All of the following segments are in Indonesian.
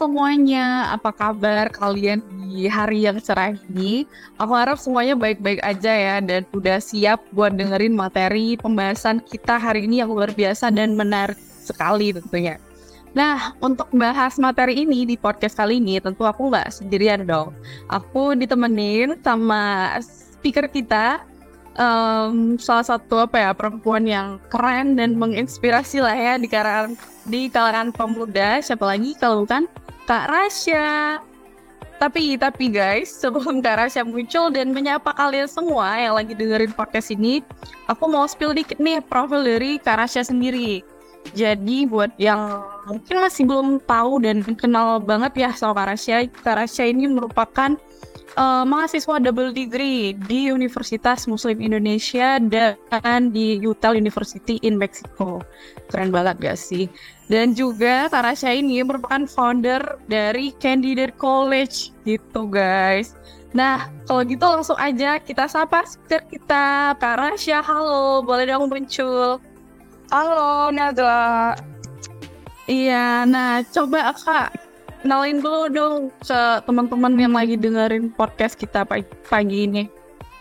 Semuanya, apa kabar kalian di hari yang cerah ini? Aku harap semuanya baik-baik aja ya dan udah siap buat dengerin materi pembahasan kita hari ini yang luar biasa dan menarik sekali tentunya. Nah, untuk bahas materi ini di podcast kali ini tentu aku nggak sendirian dong. Aku ditemenin sama speaker kita, um, salah satu apa ya perempuan yang keren dan menginspirasi lah ya di kalangan di kalangan pemuda. Siapa lagi kalau bukan Kak Rasya. Tapi tapi guys sebelum Kak Rasya muncul dan menyapa kalian semua yang lagi dengerin podcast ini aku mau spill dikit nih profil dari Kak Rasya sendiri. Jadi buat yang mungkin masih belum tahu dan kenal banget ya sama Kak Rasya Kak Rasya ini merupakan uh, mahasiswa double degree di Universitas Muslim Indonesia dan di Utah University in Mexico. Keren banget gak sih? Dan juga Tarasya ini merupakan founder dari Candidate College gitu guys. Nah, kalau gitu langsung aja kita sapa speaker kita, Kak Rasya. Halo, boleh dong muncul. Halo, Nadla. Iya, nah coba Kak kenalin dulu dong ke teman-teman yang lagi dengerin podcast kita pagi, pagi ini.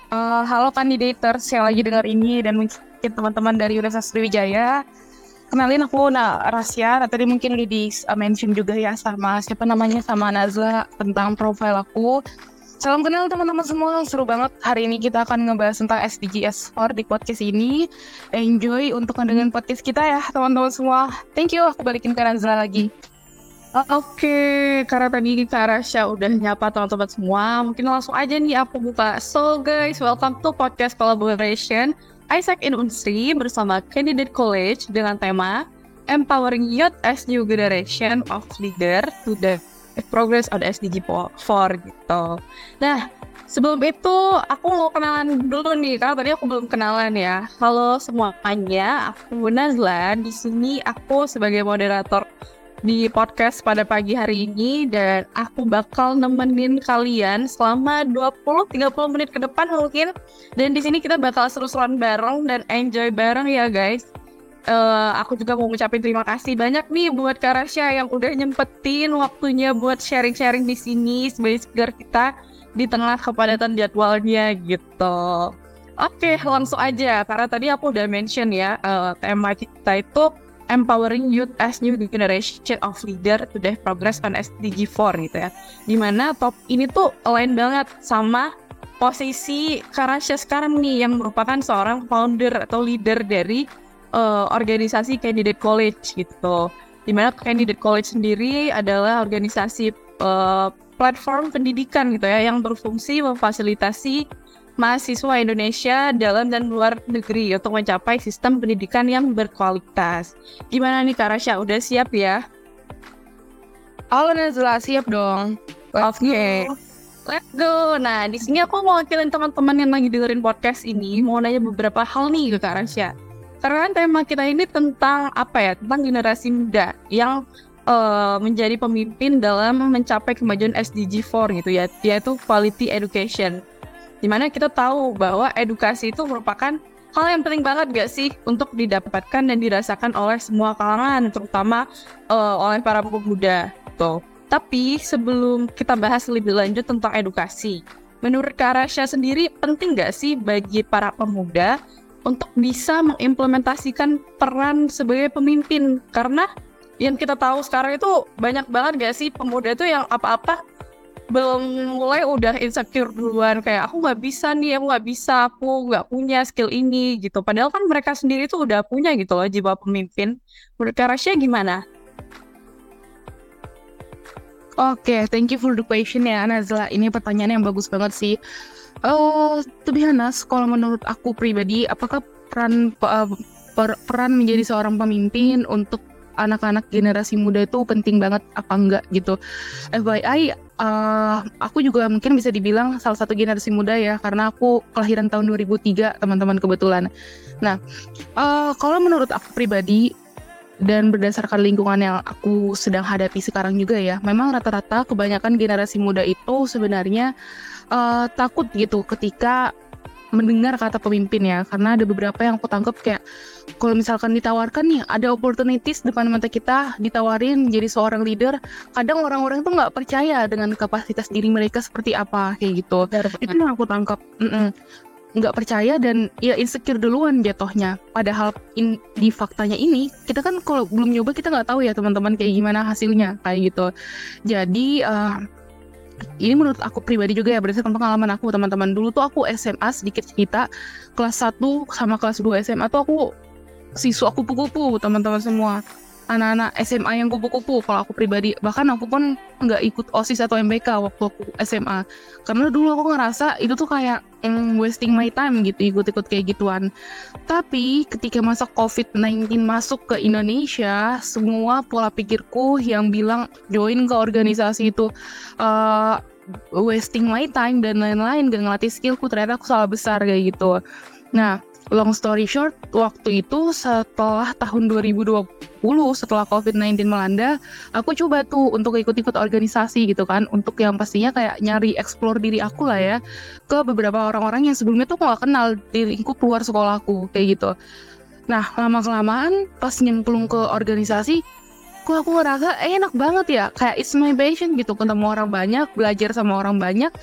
Uh, halo kandidators yang lagi denger ini dan mungkin teman-teman dari Universitas Sriwijaya. Kenalin aku nah Rasya, nah, tadi mungkin Lidi uh, mention juga ya sama siapa namanya sama Nazla tentang profil aku. Salam kenal teman-teman semua, seru banget. Hari ini kita akan ngebahas tentang SDGs 4 di podcast ini. Enjoy untuk ngedengerin podcast kita ya teman-teman semua. Thank you, aku balikin ke Nazla lagi. Oke, okay. karena tadi Kak Rasya udah nyapa teman-teman semua, mungkin langsung aja nih aku buka. So guys, welcome to podcast collaboration Isaac in Unsri bersama Candidate College dengan tema Empowering Youth as New Generation of Leader to the Progress on SDG 4 gitu. Nah, sebelum itu aku mau kenalan dulu nih, karena tadi aku belum kenalan ya. Halo semuanya, aku Nazla. Di sini aku sebagai moderator di podcast pada pagi hari ini dan aku bakal nemenin kalian selama 20-30 menit ke depan mungkin. Dan di sini kita bakal seru-seruan bareng dan enjoy bareng ya guys. Uh, aku juga mau ngucapin terima kasih banyak nih buat Karasya yang udah nyempetin waktunya buat sharing-sharing di sini sebagai speaker kita di tengah kepadatan jadwalnya gitu. Oke, langsung aja. Karena tadi aku udah mention ya uh, tema kita itu empowering youth as new generation of leader to the progress on SDG 4 gitu ya. Di mana top ini tuh align banget sama posisi Karasya sekarang nih yang merupakan seorang founder atau leader dari uh, organisasi Candidate College gitu. Di mana Candidate College sendiri adalah organisasi uh, platform pendidikan gitu ya yang berfungsi memfasilitasi mahasiswa Indonesia dalam dan luar negeri untuk mencapai sistem pendidikan yang berkualitas. Gimana nih Kak Rasya, udah siap ya? Halo Nazla, siap dong. Oke. Okay. Let's go. Nah, di sini aku mau wakilin teman-teman yang lagi dengerin podcast ini, mau nanya beberapa hal nih ke Kak Rasya. Karena tema kita ini tentang apa ya? Tentang generasi muda yang uh, menjadi pemimpin dalam mencapai kemajuan SDG 4 gitu ya, yaitu quality education di mana kita tahu bahwa edukasi itu merupakan hal yang penting banget gak sih untuk didapatkan dan dirasakan oleh semua kalangan, terutama uh, oleh para pemuda. Tuh. Tapi sebelum kita bahas lebih lanjut tentang edukasi, menurut Karasya sendiri penting gak sih bagi para pemuda untuk bisa mengimplementasikan peran sebagai pemimpin? Karena yang kita tahu sekarang itu banyak banget gak sih pemuda itu yang apa-apa belum mulai udah insecure duluan kayak aku nggak bisa nih aku nggak bisa aku nggak punya skill ini gitu padahal kan mereka sendiri tuh udah punya gitu loh jiwa pemimpin menurut Karasya gimana? Oke, okay, thank you for the question ya Nazla. Ini pertanyaan yang bagus banget sih. Oh, to be honest, kalau menurut aku pribadi, apakah peran uh, per, peran menjadi seorang pemimpin untuk anak-anak generasi muda itu penting banget apa enggak gitu. FYI, uh, aku juga mungkin bisa dibilang salah satu generasi muda ya karena aku kelahiran tahun 2003 teman-teman kebetulan. Nah, uh, kalau menurut aku pribadi dan berdasarkan lingkungan yang aku sedang hadapi sekarang juga ya, memang rata-rata kebanyakan generasi muda itu sebenarnya uh, takut gitu ketika mendengar kata pemimpin ya. Karena ada beberapa yang aku tangkap kayak kalau misalkan ditawarkan nih ada opportunities depan mata kita ditawarin jadi seorang leader kadang orang-orang tuh nggak percaya dengan kapasitas diri mereka seperti apa kayak gitu. Itu yang aku tangkap nggak percaya dan ya insecure duluan jatohnya padahal in, di faktanya ini kita kan kalau belum nyoba kita nggak tahu ya teman-teman kayak gimana hasilnya kayak gitu. Jadi uh, ini menurut aku pribadi juga ya berdasarkan pengalaman aku teman-teman. Dulu tuh aku SMA sedikit cerita kelas 1 sama kelas 2 SMA tuh aku siswa kupu-kupu teman-teman semua anak-anak SMA yang kupu-kupu kalau aku pribadi. Bahkan aku pun nggak ikut OSIS atau MBK waktu aku SMA karena dulu aku ngerasa itu tuh kayak mm, wasting my time gitu ikut-ikut kayak gituan. Tapi ketika masa COVID-19 masuk ke Indonesia semua pola pikirku yang bilang join ke organisasi itu uh, wasting my time dan lain-lain gak ngelatih skillku ternyata aku salah besar kayak gitu. Nah long story short, waktu itu setelah tahun 2020, setelah COVID-19 melanda, aku coba tuh untuk ikut-ikut organisasi gitu kan, untuk yang pastinya kayak nyari explore diri aku lah ya, ke beberapa orang-orang yang sebelumnya tuh gak kenal di lingkup luar sekolahku, kayak gitu. Nah, lama-kelamaan pas nyemplung ke organisasi, kok aku ngerasa eh, enak banget ya. Kayak it's my passion gitu. Ketemu orang banyak belajar sama orang banyak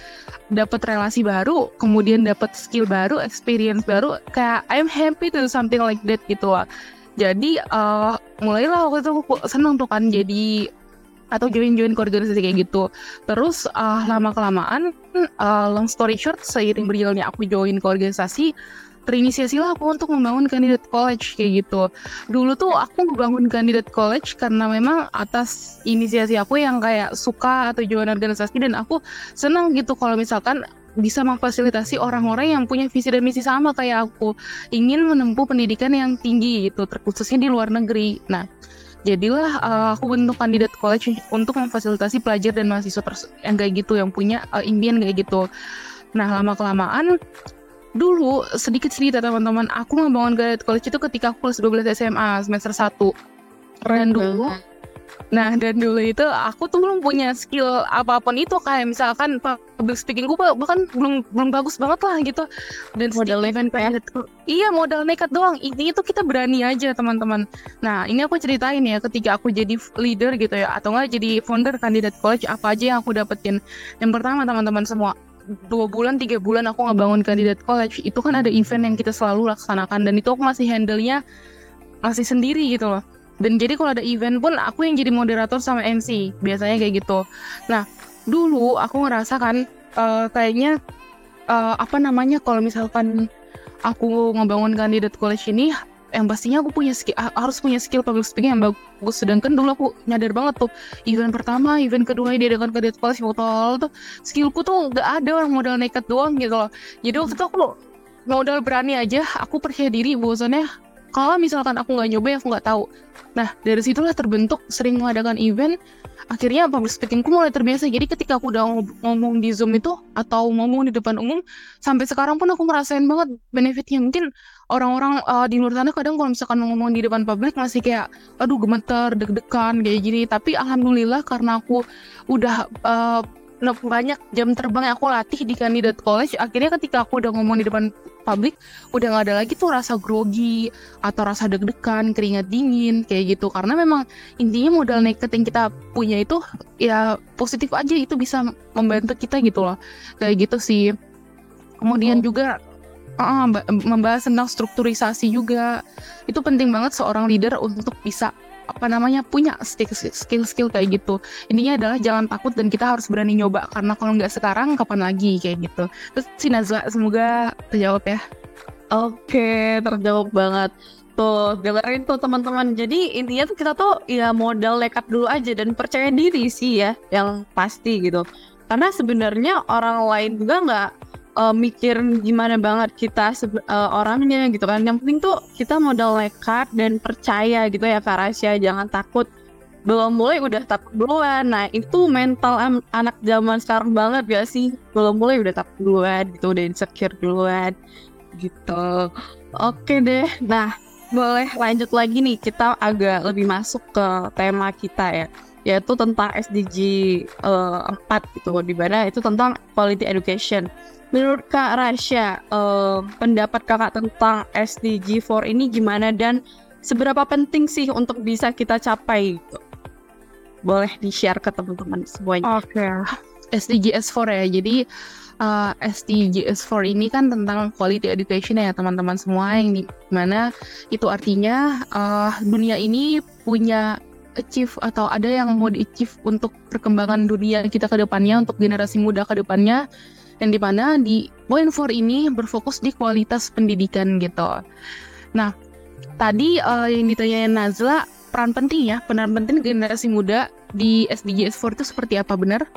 dapat relasi baru kemudian dapat skill baru experience baru. Kayak I'm happy to do something like that gitu lah. Jadi uh, mulailah waktu itu aku seneng tuh kan. Jadi atau join-join ke organisasi kayak gitu. Terus uh, lama kelamaan uh, long story short seiring berjalannya aku join ke organisasi terinisiasi lah aku untuk membangun kandidat college kayak gitu. Dulu tuh aku membangun kandidat college karena memang atas inisiasi aku yang kayak suka atau join organisasi dan aku senang gitu kalau misalkan bisa memfasilitasi orang-orang yang punya visi dan misi sama kayak aku ingin menempuh pendidikan yang tinggi gitu terkhususnya di luar negeri. Nah, jadilah uh, aku bentuk kandidat college untuk memfasilitasi pelajar dan mahasiswa yang kayak gitu yang punya uh, impian kayak gitu. Nah, lama kelamaan dulu sedikit cerita teman-teman. Aku membangun Galet College itu ketika aku kelas 12 SMA semester 1 dan dulu nah dan dulu itu aku tuh belum punya skill apa pun itu kayak misalkan public speaking gue bahkan belum belum bagus banget lah gitu. Dan modal event kayak iya modal nekat doang. Ini itu kita berani aja teman-teman. Nah ini aku ceritain ya ketika aku jadi leader gitu ya atau enggak jadi founder kandidat college apa aja yang aku dapetin. Yang pertama teman-teman semua dua bulan tiga bulan aku ngebangun kandidat college itu kan ada event yang kita selalu laksanakan dan itu aku masih handle-nya masih sendiri gitu loh. Dan jadi kalau ada event pun aku yang jadi moderator sama MC biasanya kayak gitu. Nah dulu aku ngerasa kan uh, kayaknya uh, apa namanya kalau misalkan aku ngebangun kandidat college ini yang pastinya aku punya skill harus punya skill public speaking yang bagus. Sedangkan dulu aku nyadar banget tuh event pertama event kedua dia dengan kadet kelas foto tuh skillku tuh gak ada orang modal nekat doang gitu loh. Jadi waktu itu aku modal berani aja aku percaya diri bahwasannya kalau misalkan aku nggak nyoba aku nggak tahu. Nah dari situlah terbentuk sering mengadakan event akhirnya public speakingku mulai terbiasa. Jadi ketika aku udah ngomong di zoom itu atau ngomong di depan umum sampai sekarang pun aku merasain banget benefitnya. Mungkin orang-orang uh, di luar sana kadang kalau misalkan ngomong di depan publik masih kayak aduh gemeter deg-degan kayak gini. Tapi alhamdulillah karena aku udah uh, banyak jam terbang yang aku latih di kandidat college akhirnya ketika aku udah ngomong di depan publik udah gak ada lagi tuh rasa grogi atau rasa deg-degan keringat dingin kayak gitu. Karena memang intinya modal nekat yang kita punya itu ya positif aja itu bisa membantu kita gitu loh. Kayak gitu sih. Kemudian oh. juga uh, membahas tentang strukturisasi juga. Itu penting banget seorang leader untuk bisa apa namanya punya skill-skill kayak gitu. Intinya adalah jangan takut dan kita harus berani nyoba. Karena kalau nggak sekarang kapan lagi? Kayak gitu. Terus si Nazla semoga terjawab ya. Oke terjawab banget. Tuh dengerin tuh teman-teman. Jadi intinya tuh kita tuh ya modal nekat dulu aja dan percaya diri sih ya yang pasti gitu. Karena sebenarnya orang lain juga nggak uh, mikir gimana banget kita uh, orangnya gitu kan. Yang penting tuh kita modal nekat dan percaya gitu ya Kak Rasya. Jangan takut belum mulai udah takut duluan. Nah itu mental anak zaman sekarang banget ya sih. Belum mulai udah takut duluan gitu, udah insecure duluan gitu. Oke deh. Nah boleh lanjut lagi nih kita agak lebih masuk ke tema kita ya. Yaitu tentang SDG uh, 4 gitu di mana itu tentang quality education. Menurut Kak Rasya, uh, pendapat Kakak tentang SDG 4 ini gimana dan seberapa penting sih untuk bisa kita capai gitu? Boleh di-share ke teman-teman semuanya. Oke. Okay. SDGs 4 ya. Jadi uh, SDGs 4 ini kan tentang quality education ya teman-teman semua yang di mana itu artinya uh, dunia ini punya achieve atau ada yang mau di-achieve untuk perkembangan dunia kita ke depannya untuk generasi muda ke depannya dan di mana di point 4 ini berfokus di kualitas pendidikan gitu. Nah, tadi uh, yang ditanyain Nazla peran penting ya, peran penting generasi muda di SDGs 4 itu seperti apa benar?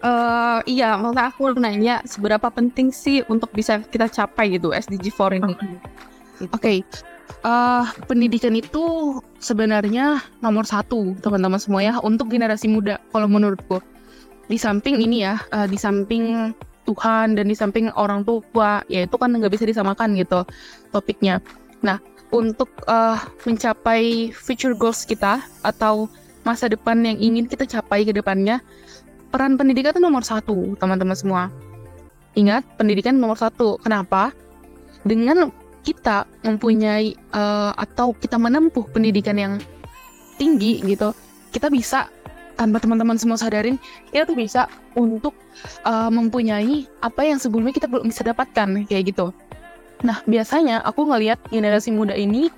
Uh, iya, maksud aku nanya seberapa penting sih untuk bisa kita capai gitu SDG 4 ini. Oke. Okay. Uh, pendidikan itu sebenarnya nomor satu teman-teman semua ya untuk generasi muda kalau menurutku. Di samping ini ya, uh, di samping Tuhan dan di samping orang tua, ya itu kan nggak bisa disamakan gitu topiknya. Nah, untuk uh, mencapai future goals kita atau masa depan yang ingin kita capai ke depannya, peran pendidikan itu nomor satu, teman-teman semua. Ingat, pendidikan nomor satu. Kenapa? Dengan kita mempunyai uh, atau kita menempuh pendidikan yang tinggi gitu, kita bisa tanpa teman-teman semua sadarin, kita tuh bisa untuk uh, mempunyai apa yang sebelumnya kita belum bisa dapatkan kayak gitu. Nah, biasanya aku ngelihat generasi muda ini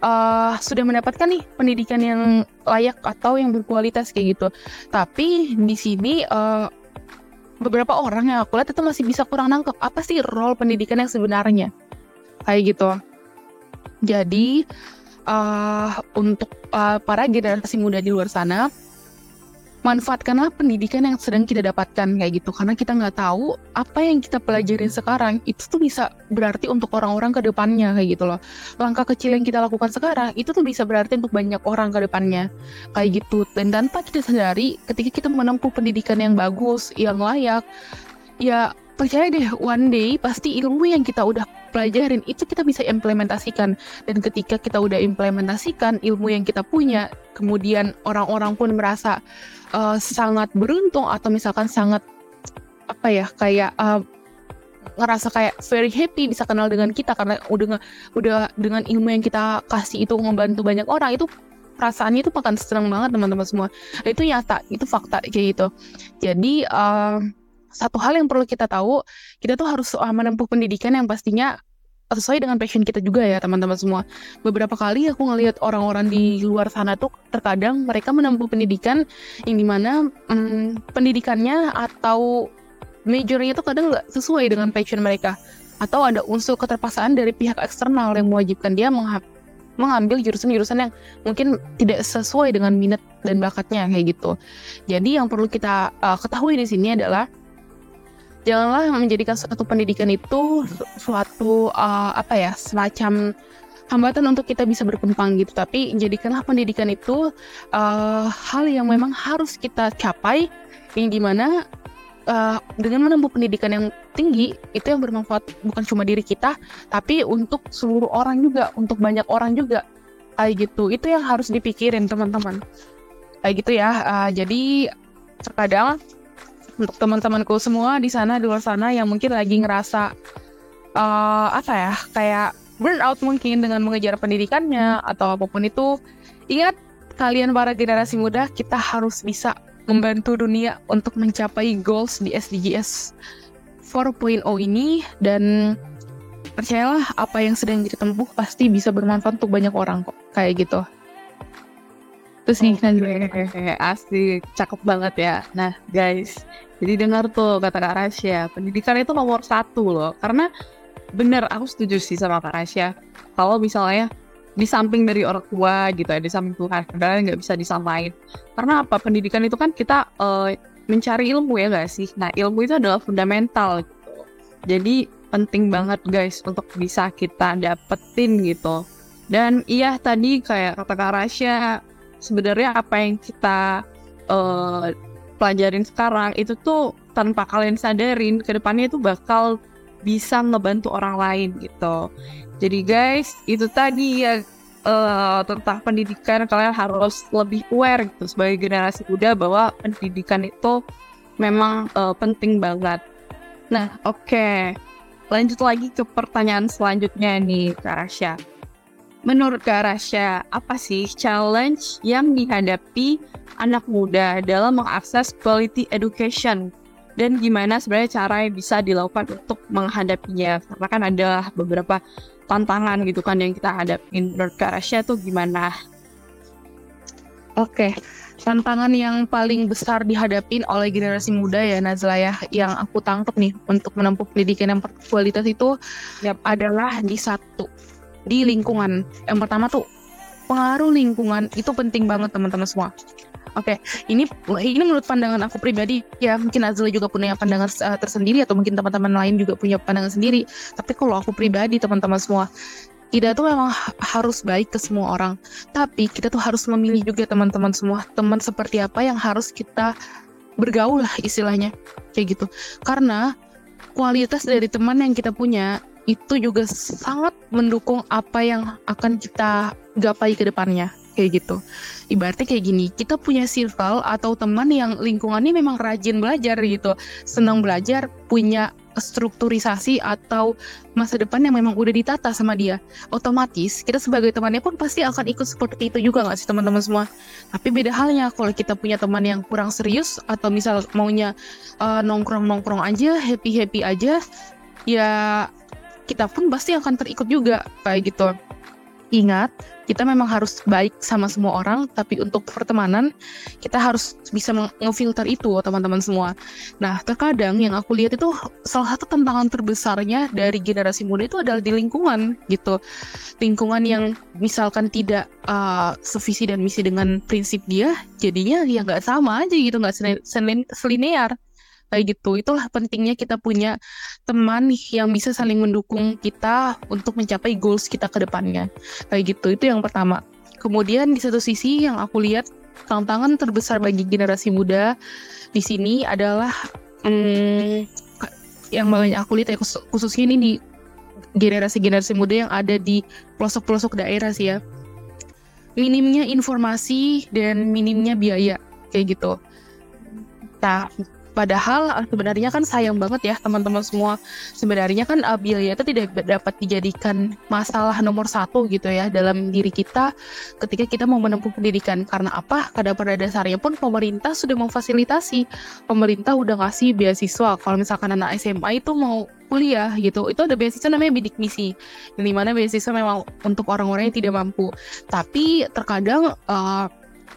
uh, sudah mendapatkan nih pendidikan yang layak atau yang berkualitas kayak gitu. Tapi di sini uh, beberapa orang yang aku lihat itu masih bisa kurang nangkep apa sih role pendidikan yang sebenarnya kayak gitu. Jadi uh, untuk uh, para generasi muda di luar sana manfaatkanlah pendidikan yang sedang kita dapatkan kayak gitu. Karena kita nggak tahu apa yang kita pelajarin sekarang itu tuh bisa berarti untuk orang-orang ke depannya kayak gitu loh. Langkah kecil yang kita lakukan sekarang itu tuh bisa berarti untuk banyak orang ke depannya kayak gitu. Dan tanpa kita sadari ketika kita menempuh pendidikan yang bagus yang layak ya percaya deh one day pasti ilmu yang kita udah pelajarin itu kita bisa implementasikan. Dan ketika kita udah implementasikan ilmu yang kita punya kemudian orang-orang pun merasa uh, sangat beruntung atau misalkan sangat apa ya kayak uh, ngerasa kayak very happy bisa kenal dengan kita karena udah udah dengan ilmu yang kita kasih itu membantu banyak orang itu perasaannya itu akan senang banget teman-teman semua. Itu nyata itu fakta kayak gitu. Jadi uh, satu hal yang perlu kita tahu kita tuh harus uh, menempuh pendidikan yang pastinya sesuai dengan passion kita juga ya teman-teman semua. Beberapa kali aku ngelihat orang-orang di luar sana tuh terkadang mereka menempuh pendidikan yang di mana hmm, pendidikannya atau majornya itu kadang nggak sesuai dengan passion mereka atau ada unsur keterpaksaan dari pihak eksternal yang mewajibkan dia mengambil jurusan-jurusan yang mungkin tidak sesuai dengan minat dan bakatnya kayak gitu. Jadi yang perlu kita uh, ketahui di sini adalah janganlah menjadikan suatu pendidikan itu suatu uh, apa ya semacam hambatan untuk kita bisa berkembang gitu. Tapi jadikanlah pendidikan itu uh, hal yang memang harus kita capai yang di mana uh, dengan menempuh pendidikan yang tinggi itu yang bermanfaat bukan cuma diri kita tapi untuk seluruh orang juga untuk banyak orang juga. Kayak gitu. Itu yang harus dipikirin teman-teman. Kayak gitu ya. Uh, jadi terkadang teman-temanku semua di sana di luar sana yang mungkin lagi ngerasa uh, apa ya kayak burnout mungkin dengan mengejar pendidikannya atau apa pun itu ingat kalian para generasi muda kita harus bisa membantu dunia untuk mencapai goals di SDGs 4.0 ini dan percayalah apa yang sedang ditempuh pasti bisa bermanfaat untuk banyak orang kok kayak gitu Terus nih okay. asli cakep banget ya. Nah guys, jadi dengar tuh kata Kak Rasya, pendidikan itu nomor satu loh. Karena bener, aku setuju sih sama Kak Rasya. Kalau misalnya di samping dari orang tua gitu ya, di samping Tuhan, kadang nggak bisa disamain. Karena apa? Pendidikan itu kan kita uh, mencari ilmu ya gak sih? Nah ilmu itu adalah fundamental gitu. Jadi penting banget guys untuk bisa kita dapetin gitu. Dan iya tadi kayak kata Kak Rasya, sebenarnya apa yang kita uh, pelajarin sekarang itu tuh tanpa kalian sadarin ke depannya itu bakal bisa ngebantu orang lain gitu. Jadi guys itu tadi ya uh, tentang pendidikan kalian harus lebih aware gitu sebagai generasi muda bahwa pendidikan itu memang uh, penting banget. Nah, oke. Okay. Lanjut lagi ke pertanyaan selanjutnya nih, Kak Rasya. Menurut Kak Rasya, apa sih challenge yang dihadapi anak muda dalam mengakses quality education? Dan gimana sebenarnya cara yang bisa dilakukan untuk menghadapinya? Karena kan ada beberapa tantangan gitu kan yang kita hadapin. Menurut Kak Rasya tuh gimana? Oke, tantangan yang paling besar dihadapin oleh generasi muda ya Nazla ya yang aku tangkap nih untuk menempuh pendidikan yang berkualitas itu yep. adalah di satu di lingkungan. Yang pertama tuh pengaruh lingkungan. Itu penting banget teman-teman semua. Oke, okay. ini ini menurut pandangan aku pribadi ya mungkin Nazla juga punya pandangan uh, tersendiri atau mungkin teman-teman lain juga punya pandangan sendiri. Tapi kalau aku pribadi teman-teman semua kita tuh memang harus baik ke semua orang. Tapi kita tuh harus memilih juga teman-teman semua teman seperti apa yang harus kita bergaul lah istilahnya. Kayak gitu. Karena kualitas dari teman yang kita punya itu juga sangat mendukung apa yang akan kita gapai ke depannya. Kayak gitu. Ibaratnya kayak gini, kita punya circle atau teman yang lingkungannya memang rajin belajar gitu, senang belajar, punya strukturisasi atau masa depan yang memang udah ditata sama dia. Otomatis kita sebagai temannya pun pasti akan ikut seperti itu juga nggak sih teman-teman semua? Tapi beda halnya kalau kita punya teman yang kurang serius atau misal maunya uh, eh, nongkrong nongkrong aja happy happy aja ya kita pun pasti akan terikut juga kayak gitu. Ingat kita memang harus baik sama semua orang tapi untuk pertemanan kita harus bisa ngefilter itu teman-teman semua. Nah terkadang yang aku lihat itu salah satu tantangan terbesarnya dari generasi muda itu adalah di lingkungan gitu. Lingkungan yang misalkan tidak uh, sevisi dan misi dengan prinsip dia jadinya ya nggak sama aja gitu nggak selinear kayak gitu. Itulah pentingnya kita punya teman yang bisa saling mendukung kita untuk mencapai goals kita ke depannya. Kayak gitu itu yang pertama. Kemudian di satu sisi yang aku lihat tantangan terbesar bagi generasi muda di sini adalah hmm, yang banyak aku lihat ya khususnya ini di generasi-generasi muda yang ada di pelosok-pelosok daerah sih ya. Minimnya informasi dan minimnya biaya kayak gitu. Nah Padahal eh, sebenarnya kan sayang banget ya teman-teman semua. Sebenarnya kan uh, biaya itu tidak dapat dijadikan masalah nomor satu gitu ya dalam diri kita ketika kita mau menempuh pendidikan. Karena apa? Karena pada dasarnya pun pemerintah sudah memfasilitasi. Pemerintah udah ngasih beasiswa. Kalau misalkan anak SMA itu mau kuliah gitu, itu ada beasiswa namanya bidik misi. Yang di mana beasiswa memang untuk orang-orang yang tidak mampu. Tapi terkadang uh,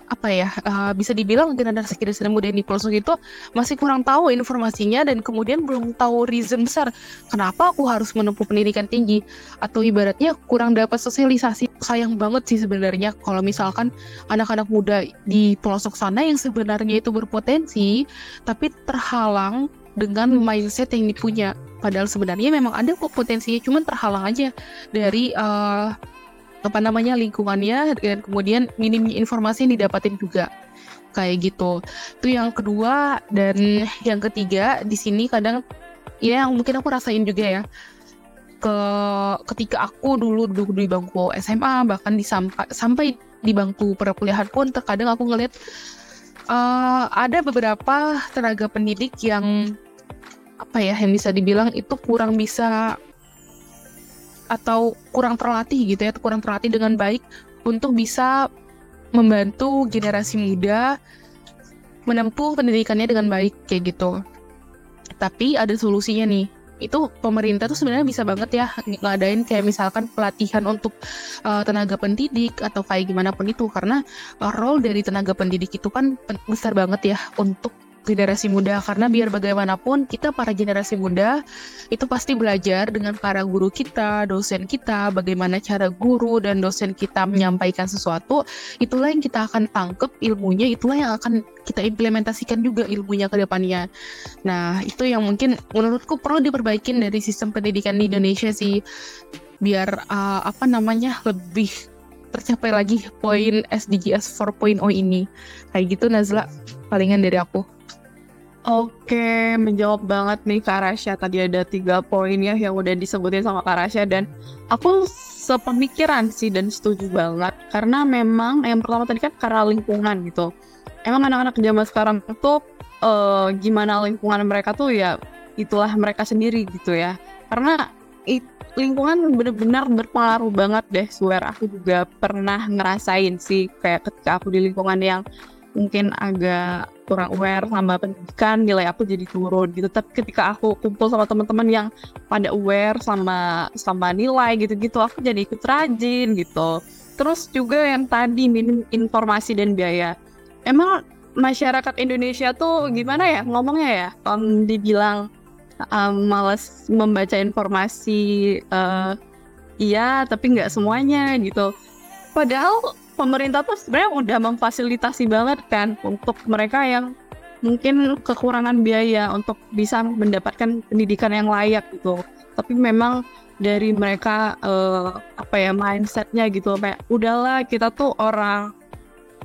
apa ya uh, bisa dibilang generasi generasi muda di pelosok itu masih kurang tahu informasinya dan kemudian belum tahu reason besar kenapa aku harus menempuh pendidikan tinggi. Atau ibaratnya kurang dapat sosialisasi. Sayang banget sih sebenarnya kalau misalkan anak-anak muda di pelosok sana yang sebenarnya itu berpotensi tapi terhalang dengan mindset yang dipunya. Padahal sebenarnya memang ada kok potensinya cuman terhalang aja dari uh, apa namanya lingkungannya dan kemudian minimnya informasi yang didapatin juga. Kayak gitu. Itu yang kedua dan yang ketiga di sini kadang ya yang mungkin aku rasain juga ya ke ketika aku dulu duduk di bangku SMA bahkan di sampai sampai di bangku perkuliahan pun terkadang aku ngeliat uh, ada beberapa tenaga pendidik yang apa ya yang bisa dibilang itu kurang bisa atau kurang terlatih gitu ya, kurang terlatih dengan baik untuk bisa membantu generasi muda menempuh pendidikannya dengan baik kayak gitu. Tapi ada solusinya nih. Itu pemerintah tuh sebenarnya bisa banget ya ngadain kayak misalkan pelatihan untuk uh, tenaga pendidik atau kayak gimana pun itu karena uh, role dari tenaga pendidik itu kan besar banget ya untuk generasi muda karena biar bagaimanapun kita para generasi muda itu pasti belajar dengan para guru kita, dosen kita, bagaimana cara guru dan dosen kita menyampaikan sesuatu, itulah yang kita akan tangkep ilmunya, itulah yang akan kita implementasikan juga ilmunya ke depannya. Nah, itu yang mungkin menurutku perlu diperbaikin dari sistem pendidikan di Indonesia sih biar uh, apa namanya lebih tercapai lagi poin SDGs 4.0 ini. Kayak gitu Nazla, palingan dari aku. Oke, menjawab banget nih Kak Rasya. Tadi ada tiga poin ya yang udah disebutin sama Kak Rasya dan aku sepemikiran sih dan setuju banget karena memang yang pertama tadi kan karena lingkungan gitu. Emang anak-anak zaman sekarang tuh uh, gimana lingkungan mereka tuh ya itulah mereka sendiri gitu ya. Karena it, lingkungan bener-bener berpengaruh banget deh. Swear. Aku juga pernah ngerasain sih kayak ketika aku di lingkungan yang mungkin agak kurang aware sama pendidikan nilai aku jadi turun gitu. Tapi ketika aku kumpul sama teman-teman yang pada aware sama sama nilai gitu-gitu aku jadi ikut rajin gitu. Terus juga yang tadi minim informasi dan biaya. Emang masyarakat Indonesia tuh gimana ya ngomongnya ya? Om dibilang um, males membaca informasi uh, iya tapi nggak semuanya gitu padahal pemerintah tuh sebenarnya udah memfasilitasi banget kan untuk mereka yang mungkin kekurangan biaya untuk bisa mendapatkan pendidikan yang layak gitu. Tapi memang dari mereka uh, apa ya mindsetnya gitu kayak udahlah kita tuh orang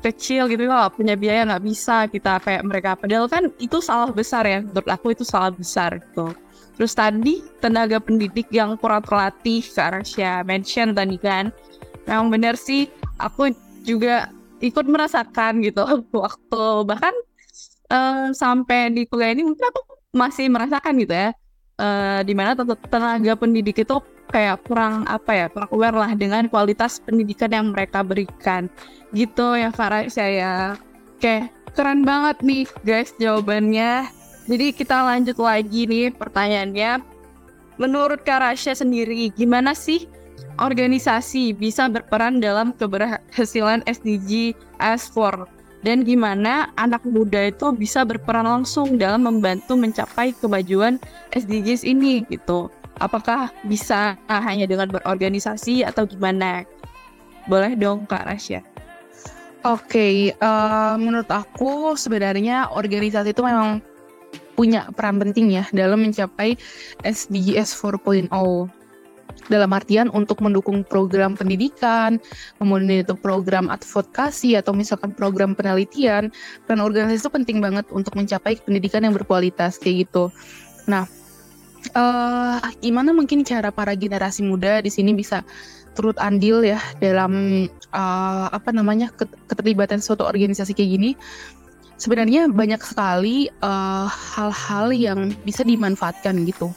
kecil gitu loh punya biaya nggak bisa kita kayak mereka. Padahal kan itu salah besar ya menurut aku itu salah besar gitu. Terus tadi tenaga pendidik yang kurang terlatih ke Arasya mention tadi kan. Memang benar sih aku juga ikut merasakan gitu waktu. Bahkan uh, sampai di kuliah ini mungkin aku masih merasakan gitu ya. Uh, di mana tenaga pendidik itu kayak kurang apa ya kurang aware lah dengan kualitas pendidikan yang mereka berikan. Gitu ya Farah. Saya oke keren banget nih guys jawabannya. Jadi kita lanjut lagi nih pertanyaannya. Menurut Karasya sendiri gimana sih organisasi bisa berperan dalam keberhasilan SDG S4 dan gimana anak muda itu bisa berperan langsung dalam membantu mencapai kemajuan SDGs ini gitu. Apakah bisa hanya dengan berorganisasi atau gimana? Boleh dong Kak Rasya. Oke, okay, uh, eh, menurut aku sebenarnya organisasi itu memang punya peran penting ya dalam mencapai SDGs 4.0 dalam artian untuk mendukung program pendidikan, kemudian itu program advokasi atau misalkan program penelitian, peran organisasi itu penting banget untuk mencapai pendidikan yang berkualitas kayak gitu. Nah, uh, gimana mungkin cara para generasi muda di sini bisa turut andil ya dalam uh, apa namanya keterlibatan suatu organisasi kayak gini? Sebenarnya banyak sekali eh, hal-hal uh, yang bisa dimanfaatkan gitu,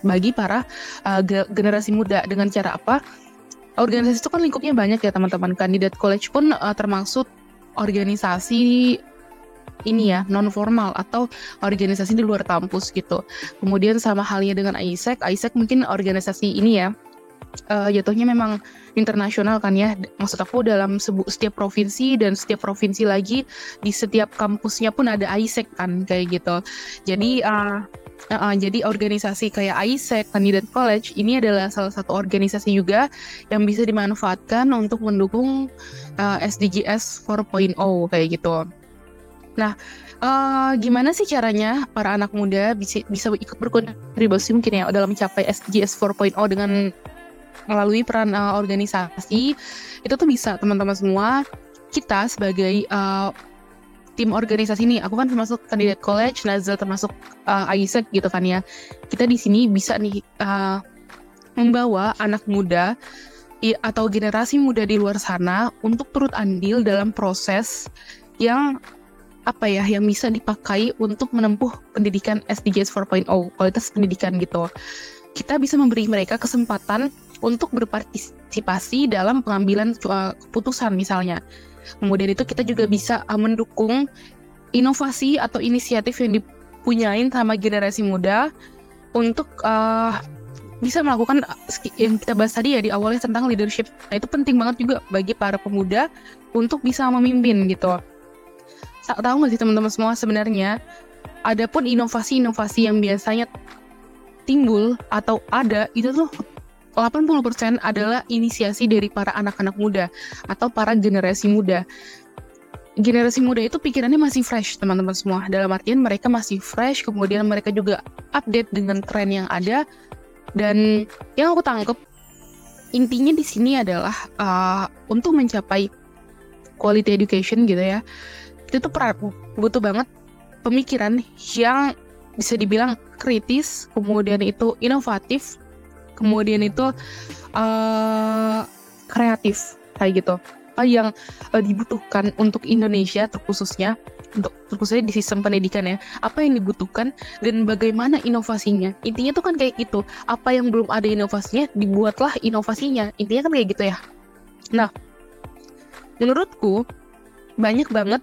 bagi para uh, generasi muda dengan cara apa? Organisasi itu kan lingkupnya banyak ya teman-teman. Kandidat college pun uh, termasuk organisasi ini ya non formal atau organisasi di luar kampus gitu. Kemudian sama halnya dengan ISEC, ISEC mungkin organisasi ini ya uh, jatuhnya memang internasional kan ya. Maksud aku dalam setiap provinsi dan setiap provinsi lagi di setiap kampusnya pun ada ISEC kan kayak gitu. Jadi uh, Uh, jadi organisasi kayak ISEC, Candidate College, ini adalah salah satu organisasi juga yang bisa dimanfaatkan untuk mendukung uh, SDGs 4.0 kayak gitu. Nah, uh, gimana sih caranya para anak muda bisa bisa ikut berkontribusi mungkin ya dalam mencapai SDGs 4.0 dengan melalui peran uh, organisasi? Itu tuh bisa teman-teman semua kita sebagai uh, tim organisasi ini aku kan termasuk kandidat college Nazal termasuk uh, Isaac gitu kan ya kita di sini bisa nih uh, membawa anak muda atau generasi muda di luar sana untuk turut andil dalam proses yang apa ya yang bisa dipakai untuk menempuh pendidikan SDGs 4.0 kualitas pendidikan gitu kita bisa memberi mereka kesempatan untuk berpartisipasi dalam pengambilan uh, keputusan misalnya Kemudian itu kita juga bisa uh, mendukung inovasi atau inisiatif yang dipunyain sama generasi muda untuk uh, bisa melakukan yang kita bahas tadi ya di awalnya tentang leadership. Nah itu penting banget juga bagi para pemuda untuk bisa memimpin gitu. Tahu nggak sih teman-teman semua sebenarnya ada pun inovasi-inovasi yang biasanya timbul atau ada itu tuh 80% adalah inisiasi dari para anak-anak muda atau para generasi muda. Generasi muda itu pikirannya masih fresh, teman-teman semua. Dalam artian mereka masih fresh, kemudian mereka juga update dengan tren yang ada. Dan yang aku tangkap intinya di sini adalah uh, untuk mencapai quality education gitu ya. Itu tuh butuh banget pemikiran yang bisa dibilang kritis, kemudian itu inovatif, kemudian itu uh, kreatif kayak gitu. Uh, yang uh, dibutuhkan untuk Indonesia terkhususnya untuk terkhususnya di sistem pendidikan ya. Apa yang dibutuhkan dan bagaimana inovasinya? Intinya tuh kan kayak gitu. Apa yang belum ada inovasinya dibuatlah inovasinya. Intinya kan kayak gitu ya. Nah menurutku banyak banget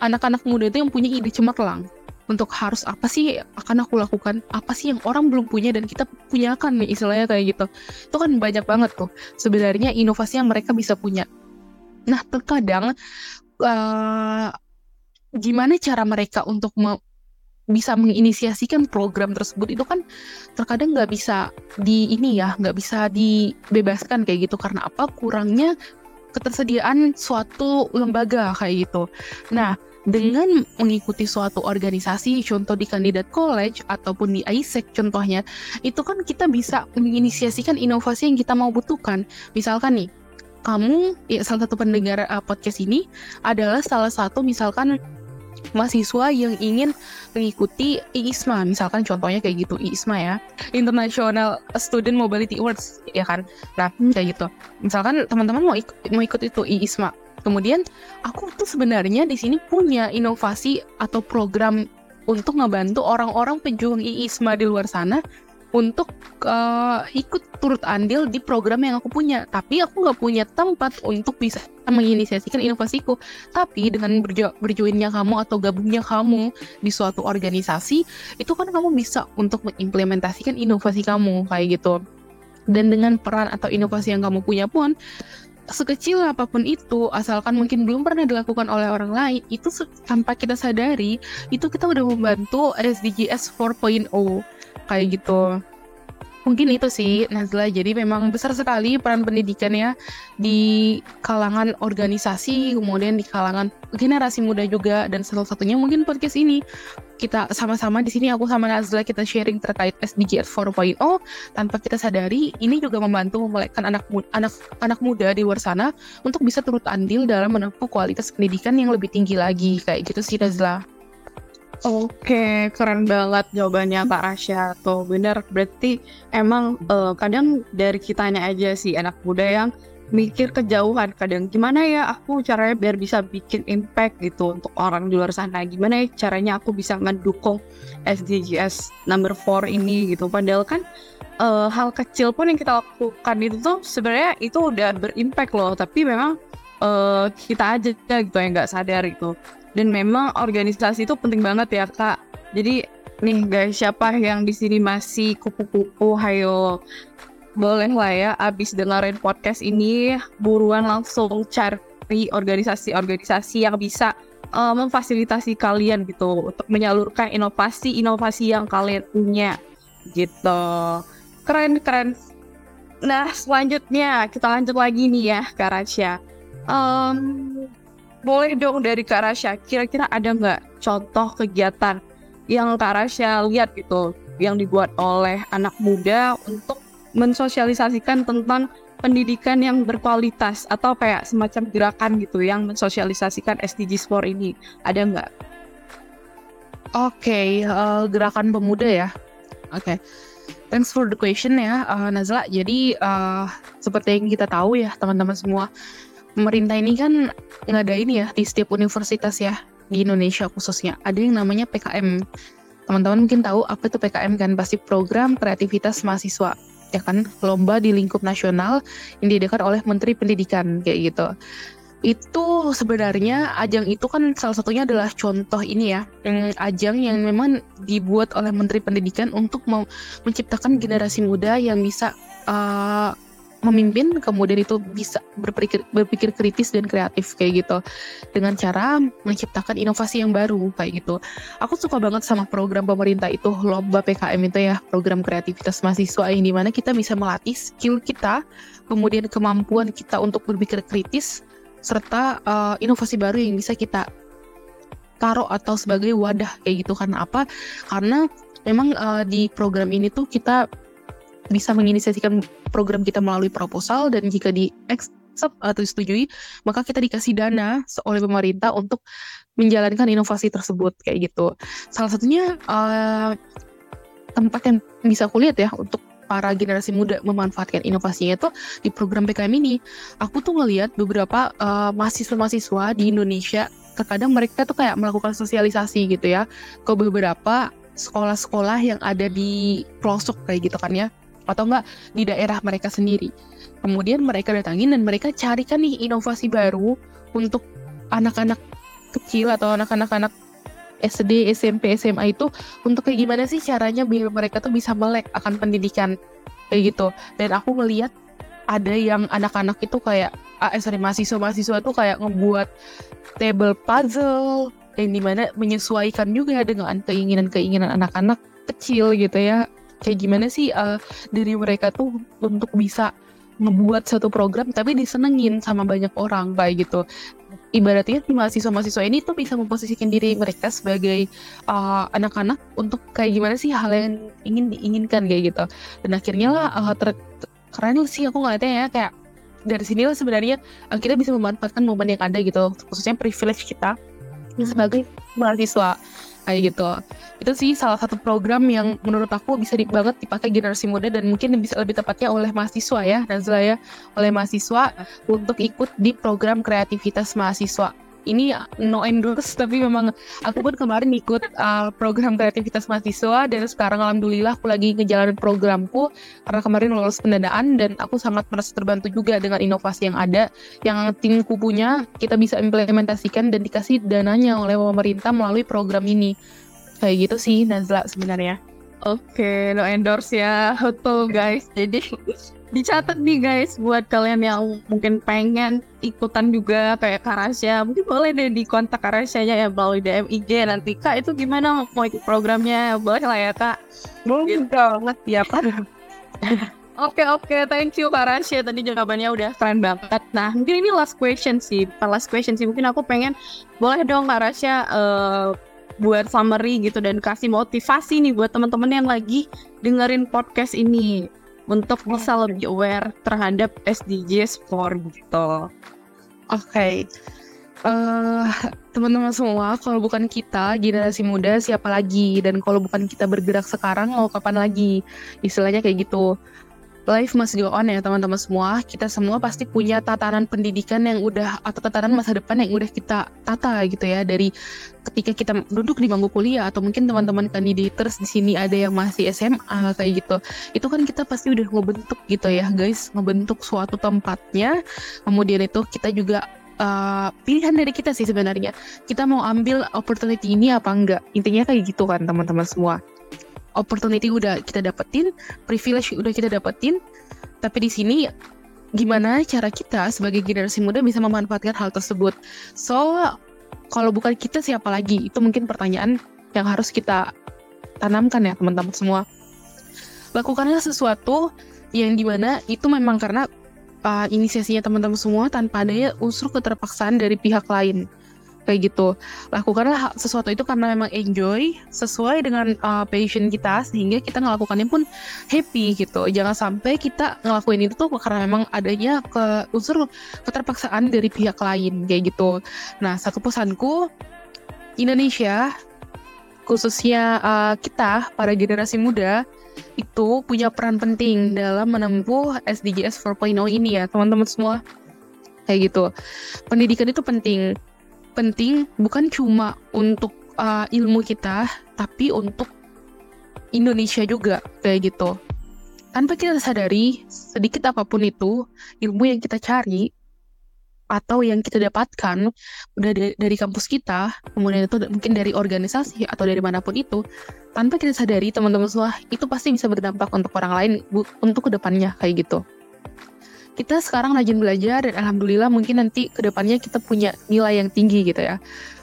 anak-anak muda itu yang punya ide cemerlang. Untuk harus apa sih akan aku lakukan? Apa sih yang orang belum punya dan kita punya kan nih istilahnya kayak gitu. Itu kan banyak banget tuh sebenarnya inovasi yang mereka bisa punya. Nah terkadang uh, gimana cara mereka untuk me bisa menginisiasikan program tersebut itu kan terkadang nggak bisa di ini ya nggak bisa dibebaskan kayak gitu. Karena apa? Kurangnya ketersediaan suatu lembaga kayak gitu nah dengan mengikuti suatu organisasi, contoh di kandidat college ataupun di ISEC contohnya, itu kan kita bisa menginisiasikan inovasi yang kita mau butuhkan. Misalkan nih, kamu ya salah satu pendengar uh, podcast ini adalah salah satu misalkan mahasiswa yang ingin mengikuti IISMA misalkan contohnya kayak gitu IISMA ya. International Student Mobility Awards ya kan? Nah kayak gitu. Misalkan teman-teman mau ikut mau ikut itu IISMA Kemudian aku tuh sebenarnya di sini punya inovasi atau program untuk ngebantu orang-orang pejuang IISMA di luar sana untuk uh, ikut turut andil di program yang aku punya. Tapi aku nggak punya tempat untuk bisa menginisiasikan inovasiku. Tapi dengan berjo berjoinnya kamu atau gabungnya kamu di suatu organisasi, itu kan kamu bisa untuk mengimplementasikan inovasi kamu kayak gitu. Dan dengan peran atau inovasi yang kamu punya pun, sekecil apa pun itu, asalkan mungkin belum pernah dilakukan oleh orang lain, itu tanpa kita sadari, itu kita udah membantu SDGs 4.0 kayak gitu. Mungkin itu sih Nazla. Jadi memang besar sekali peran pendidikan ya di kalangan organisasi kemudian di kalangan generasi muda juga. Dan salah satunya mungkin podcast ini. Kita sama-sama di sini aku sama Nazla kita sharing terkait SDGs 4.0 tanpa kita sadari ini juga membantu memelekkan anak anak anak muda di luar sana untuk bisa turut andil dalam menempuh kualitas pendidikan yang lebih tinggi lagi. Kayak gitu sih Nazla. Oke, keren banget jawabannya Pak Rasya. Tuh bener, berarti emang uh, kadang dari kitanya aja sih anak muda yang mikir kejauhan. Kadang gimana ya aku caranya biar bisa bikin impact gitu untuk orang di luar sana. Gimana ya caranya aku bisa mendukung SDGs number 4 ini gitu. Padahal kan uh, hal kecil pun yang kita lakukan itu tuh sebenarnya itu udah berimpact loh. Tapi memang uh, kita aja gitu yang nggak sadar itu dan memang organisasi itu penting banget ya kak. Jadi nih guys siapa yang di sini masih kupu-kupu hayo. Boleh lah ya abis dengerin podcast ini buruan langsung cari organisasi-organisasi yang bisa uh, memfasilitasi kalian gitu untuk menyalurkan inovasi-inovasi yang kalian punya gitu. Keren keren. Nah selanjutnya kita lanjut lagi nih ya Kak Rasya um, boleh dong dari Kak Rasya, kira-kira ada nggak contoh kegiatan yang Kak Rasya lihat gitu, yang dibuat oleh anak muda untuk mensosialisasikan tentang pendidikan yang berkualitas atau kayak semacam gerakan gitu yang mensosialisasikan SDGs 4 ini, ada nggak? Oke, okay, uh, eh, gerakan pemuda ya. Oke. Okay. Thanks for the question ya, uh, Nazla. Jadi uh, seperti yang kita tahu ya, teman-teman semua, pemerintah ini kan nggak ada ini ya di setiap universitas ya di Indonesia khususnya. Ada yang namanya PKM teman-teman mungkin tahu apa itu PKM kan? Pasti program kreativitas mahasiswa ya kan? Lomba di lingkup nasional yang diadakan oleh Menteri Pendidikan kayak gitu. Itu sebenarnya ajang itu kan salah satunya adalah contoh ini ya ajang yang memang dibuat oleh Menteri Pendidikan untuk menciptakan generasi muda yang bisa uh, memimpin kemudian itu bisa berpikir berpikir kritis dan kreatif kayak gitu. Dengan cara menciptakan inovasi yang baru kayak gitu. Aku suka banget sama program pemerintah itu lomba PKM itu ya program kreativitas mahasiswa yang di mana kita bisa melatih skill kita kemudian kemampuan kita untuk berpikir kritis serta uh, inovasi baru yang bisa kita taruh atau sebagai wadah kayak gitu. Karena apa? Karena memang uh, di program ini tuh kita bisa menginisiasikan program kita melalui proposal dan jika di atau disetujui, maka kita dikasih dana oleh pemerintah untuk menjalankan inovasi tersebut kayak gitu. Salah satunya uh, tempat yang bisa aku lihat ya untuk para generasi muda memanfaatkan inovasinya itu di program PKM ini. Aku tuh ngelihat beberapa mahasiswa mahasiswa-mahasiswa di Indonesia terkadang mereka tuh kayak melakukan sosialisasi gitu ya ke beberapa sekolah-sekolah yang ada di pelosok kayak gitu kan ya atau enggak di daerah mereka sendiri. Kemudian mereka datangin dan mereka carikan nih inovasi baru untuk anak-anak kecil atau anak-anak anak SD, SMP, SMA itu untuk kayak gimana sih caranya biar mereka tuh bisa melek akan pendidikan kayak gitu. Dan aku ngeliat ada yang anak-anak itu kayak ah, eh, sorry mahasiswa-mahasiswa tuh kayak ngebuat table puzzle yang di mana menyesuaikan juga dengan keinginan-keinginan anak-anak kecil gitu ya kayak gimana sih uh, dari mereka tuh untuk bisa ngebuat satu program tapi disenengin sama banyak orang kayak gitu. Ibaratnya mahasiswa-mahasiswa ini tuh bisa memposisikan diri mereka sebagai uh, anak-anak uh, untuk kayak gimana sih hal yang ingin diinginkan kayak gitu. Dan akhirnya lah uh, ter keren sih aku ngeliatnya ya kayak dari sinilah sebenarnya uh, kita bisa memanfaatkan momen yang ada gitu khususnya privilege kita sebagai mahasiswa kayak gitu. Itu sih salah satu program yang menurut aku bisa di, banget dipakai generasi muda dan mungkin bisa lebih tepatnya oleh mahasiswa ya Nazla ya. Oleh mahasiswa untuk ikut di program kreativitas mahasiswa ini no endorse tapi memang aku pun kemarin ikut uh, program kreativitas mahasiswa dan sekarang alhamdulillah aku lagi ngejalanin programku karena kemarin lolos pendanaan dan aku sangat merasa terbantu juga dengan inovasi yang ada yang timku punya kita bisa implementasikan dan dikasih dananya oleh pemerintah melalui program ini. Kayak gitu sih Nazla sebenarnya. Oke, okay, no endorse ya, betul guys. Jadi dicatat nih guys buat kalian yang mungkin pengen ikutan juga kayak Karasya mungkin boleh deh di kontak Karasyanya ya melalui DM IG nanti kak itu gimana mau ikut programnya boleh lah ya kak boleh gitu. banget ya kak Oke oke, okay. thank you Kak Rasya. Tadi jawabannya udah keren banget. Nah, mungkin ini last question sih. Last question sih. Mungkin aku pengen boleh dong Kak Rasya uh, buat summary gitu dan kasih motivasi nih buat teman-teman yang lagi dengerin podcast ini untuk bisa lebih aware terhadap SDGs 4 gitu. Oke. Okay. Uh, eh, teman-teman semua, kalau bukan kita generasi muda siapa lagi? Dan kalau bukan kita bergerak sekarang mau kapan lagi? Istilahnya kayak gitu life must go on ya teman-teman semua. Kita semua pasti punya tatanan pendidikan yang udah atau tatanan masa depan yang udah kita tata gitu ya dari ketika kita duduk di bangku kuliah atau mungkin teman-teman kandidators di sini ada yang masih SMA kayak gitu. Itu kan kita pasti udah ngebentuk gitu ya guys, ngebentuk suatu tempatnya. Kemudian itu kita juga uh, pilihan dari kita sih sebenarnya. Kita mau ambil opportunity ini apa enggak? Intinya kayak gitu kan teman-teman semua opportunity udah kita dapetin, privilege udah kita dapetin, tapi di sini gimana cara kita sebagai generasi muda bisa memanfaatkan hal tersebut. So, kalau bukan kita siapa lagi? Itu mungkin pertanyaan yang harus kita tanamkan ya teman-teman semua. Lakukanlah sesuatu yang di mana itu memang karena uh, inisiasinya teman-teman semua tanpa adanya unsur keterpaksaan dari pihak lain kayak gitu. Lakukanlah sesuatu itu karena memang enjoy sesuai dengan uh, passion kita sehingga kita ngelakukannya pun happy gitu. Jangan sampai kita ngelakuin itu tuh karena memang adanya ke unsur keterpaksaan dari pihak lain kayak gitu. Nah satu pesanku Indonesia khususnya uh, kita para generasi muda itu punya peran penting dalam menempuh SDGs 4.0 ini ya teman-teman semua. Kayak gitu. Pendidikan itu penting penting bukan cuma untuk uh, ilmu kita, tapi untuk Indonesia juga kayak gitu. Tanpa kita sadari, sedikit apa pun itu, ilmu yang kita cari atau yang kita dapatkan dari, dari kampus kita, kemudian itu mungkin dari organisasi atau dari mana pun itu, tanpa kita sadari teman-teman semua itu pasti bisa berdampak untuk orang lain untuk ke depannya kayak gitu kita sekarang rajin belajar dan alhamdulillah mungkin nanti ke depannya kita punya nilai yang tinggi gitu ya.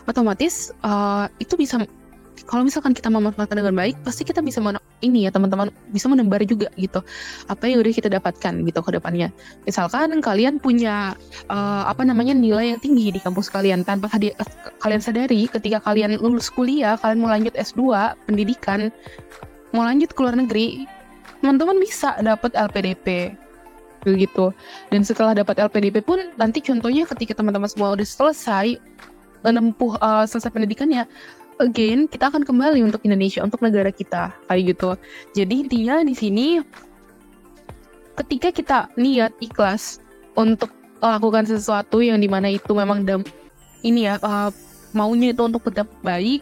Otomatis uh, itu bisa kalau misalkan kita memanfaatkan dengan baik pasti kita bisa ini ya teman-teman bisa menebar juga gitu apa yang udah kita dapatkan gitu ke depannya. Misalkan kalian punya uh, apa namanya nilai yang tinggi di kampus kalian tanpa hadi- kalian sadari ketika kalian lulus kuliah kalian mau lanjut S2 pendidikan mau lanjut ke luar negeri teman-teman bisa dapat LPDP begitu dan setelah dapat LPDP pun nanti contohnya ketika teman-teman semua udah selesai menempuh uh, selesai pendidikannya again kita akan kembali untuk Indonesia untuk negara kita kayak gitu. Jadi intinya di sini ketika kita niat ikhlas untuk melakukan sesuatu yang di mana itu memang dam ini ya uh, maunya itu untuk berdampak baik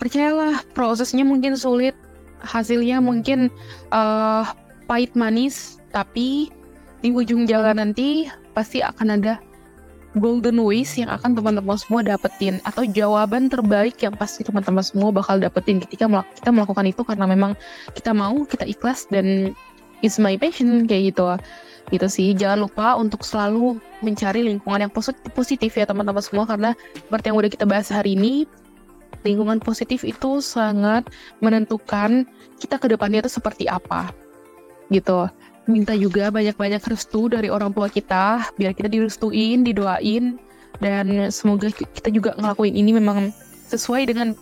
percayalah prosesnya mungkin sulit hasilnya mungkin uh, pahit manis tapi di ujung jalan nanti pasti akan ada golden ways yang akan teman-teman semua dapetin atau jawaban terbaik yang pasti teman-teman semua bakal dapetin ketika kita melakukan itu karena memang kita mau kita ikhlas dan it's my passion kayak gitu. Gitu sih. Jangan lupa untuk selalu mencari lingkungan yang positif, positif ya teman-teman semua karena seperti yang udah kita bahas hari ini lingkungan positif itu sangat menentukan kita ke depannya itu seperti apa. Gitu minta juga banyak-banyak restu dari orang tua kita biar kita direstuin, didoain dan semoga kita juga ngelakuin ini memang sesuai dengan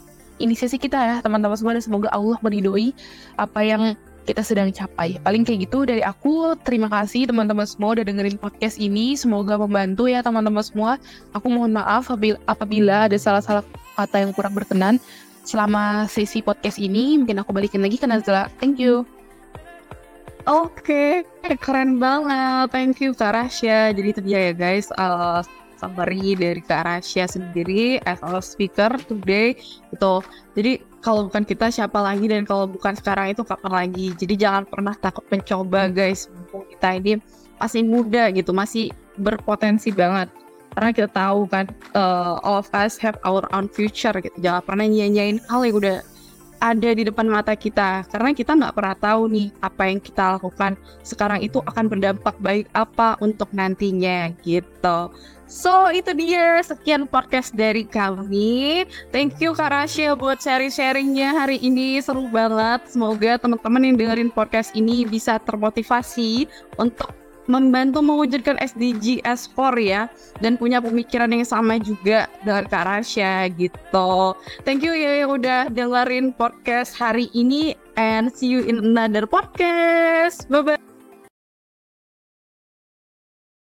inisiasi kita ya teman-teman semua dan semoga Allah meridoi apa yang kita sedang capai. Paling kayak gitu dari aku. Terima kasih teman-teman semua udah dengerin podcast ini. Semoga membantu ya teman-teman semua. Aku mohon maaf apabila ada salah-salah kata yang kurang berkenan selama sesi podcast ini. Mungkin aku balikin lagi ke Nazla. Thank you. Oke, okay. keren banget. Thank you Kak Rasya. Jadi itu dia ya guys, uh, summary dari Kak Rasya sendiri as a speaker today. Itu. Jadi kalau bukan kita siapa lagi dan kalau bukan sekarang itu kapan lagi. Jadi jangan pernah takut mencoba guys. Mumpung kita ini masih muda gitu, masih berpotensi banget. Karena kita tahu kan, uh, all of us have our own future gitu. Jangan pernah nyanyain hal yang udah ada di depan mata kita karena kita nggak pernah tahu nih apa yang kita lakukan sekarang itu akan berdampak baik apa untuk nantinya gitu. So itu dia sekian podcast dari kami. Thank you Kak Rasya buat sharing-sharingnya hari ini seru banget. Semoga teman-teman yang dengerin podcast ini bisa termotivasi untuk membantu mewujudkan SDG S4 ya dan punya pemikiran yang sama juga dengan Kak Rasya gitu. Thank you ya yang udah dengerin podcast hari ini and see you in another podcast. Bye bye.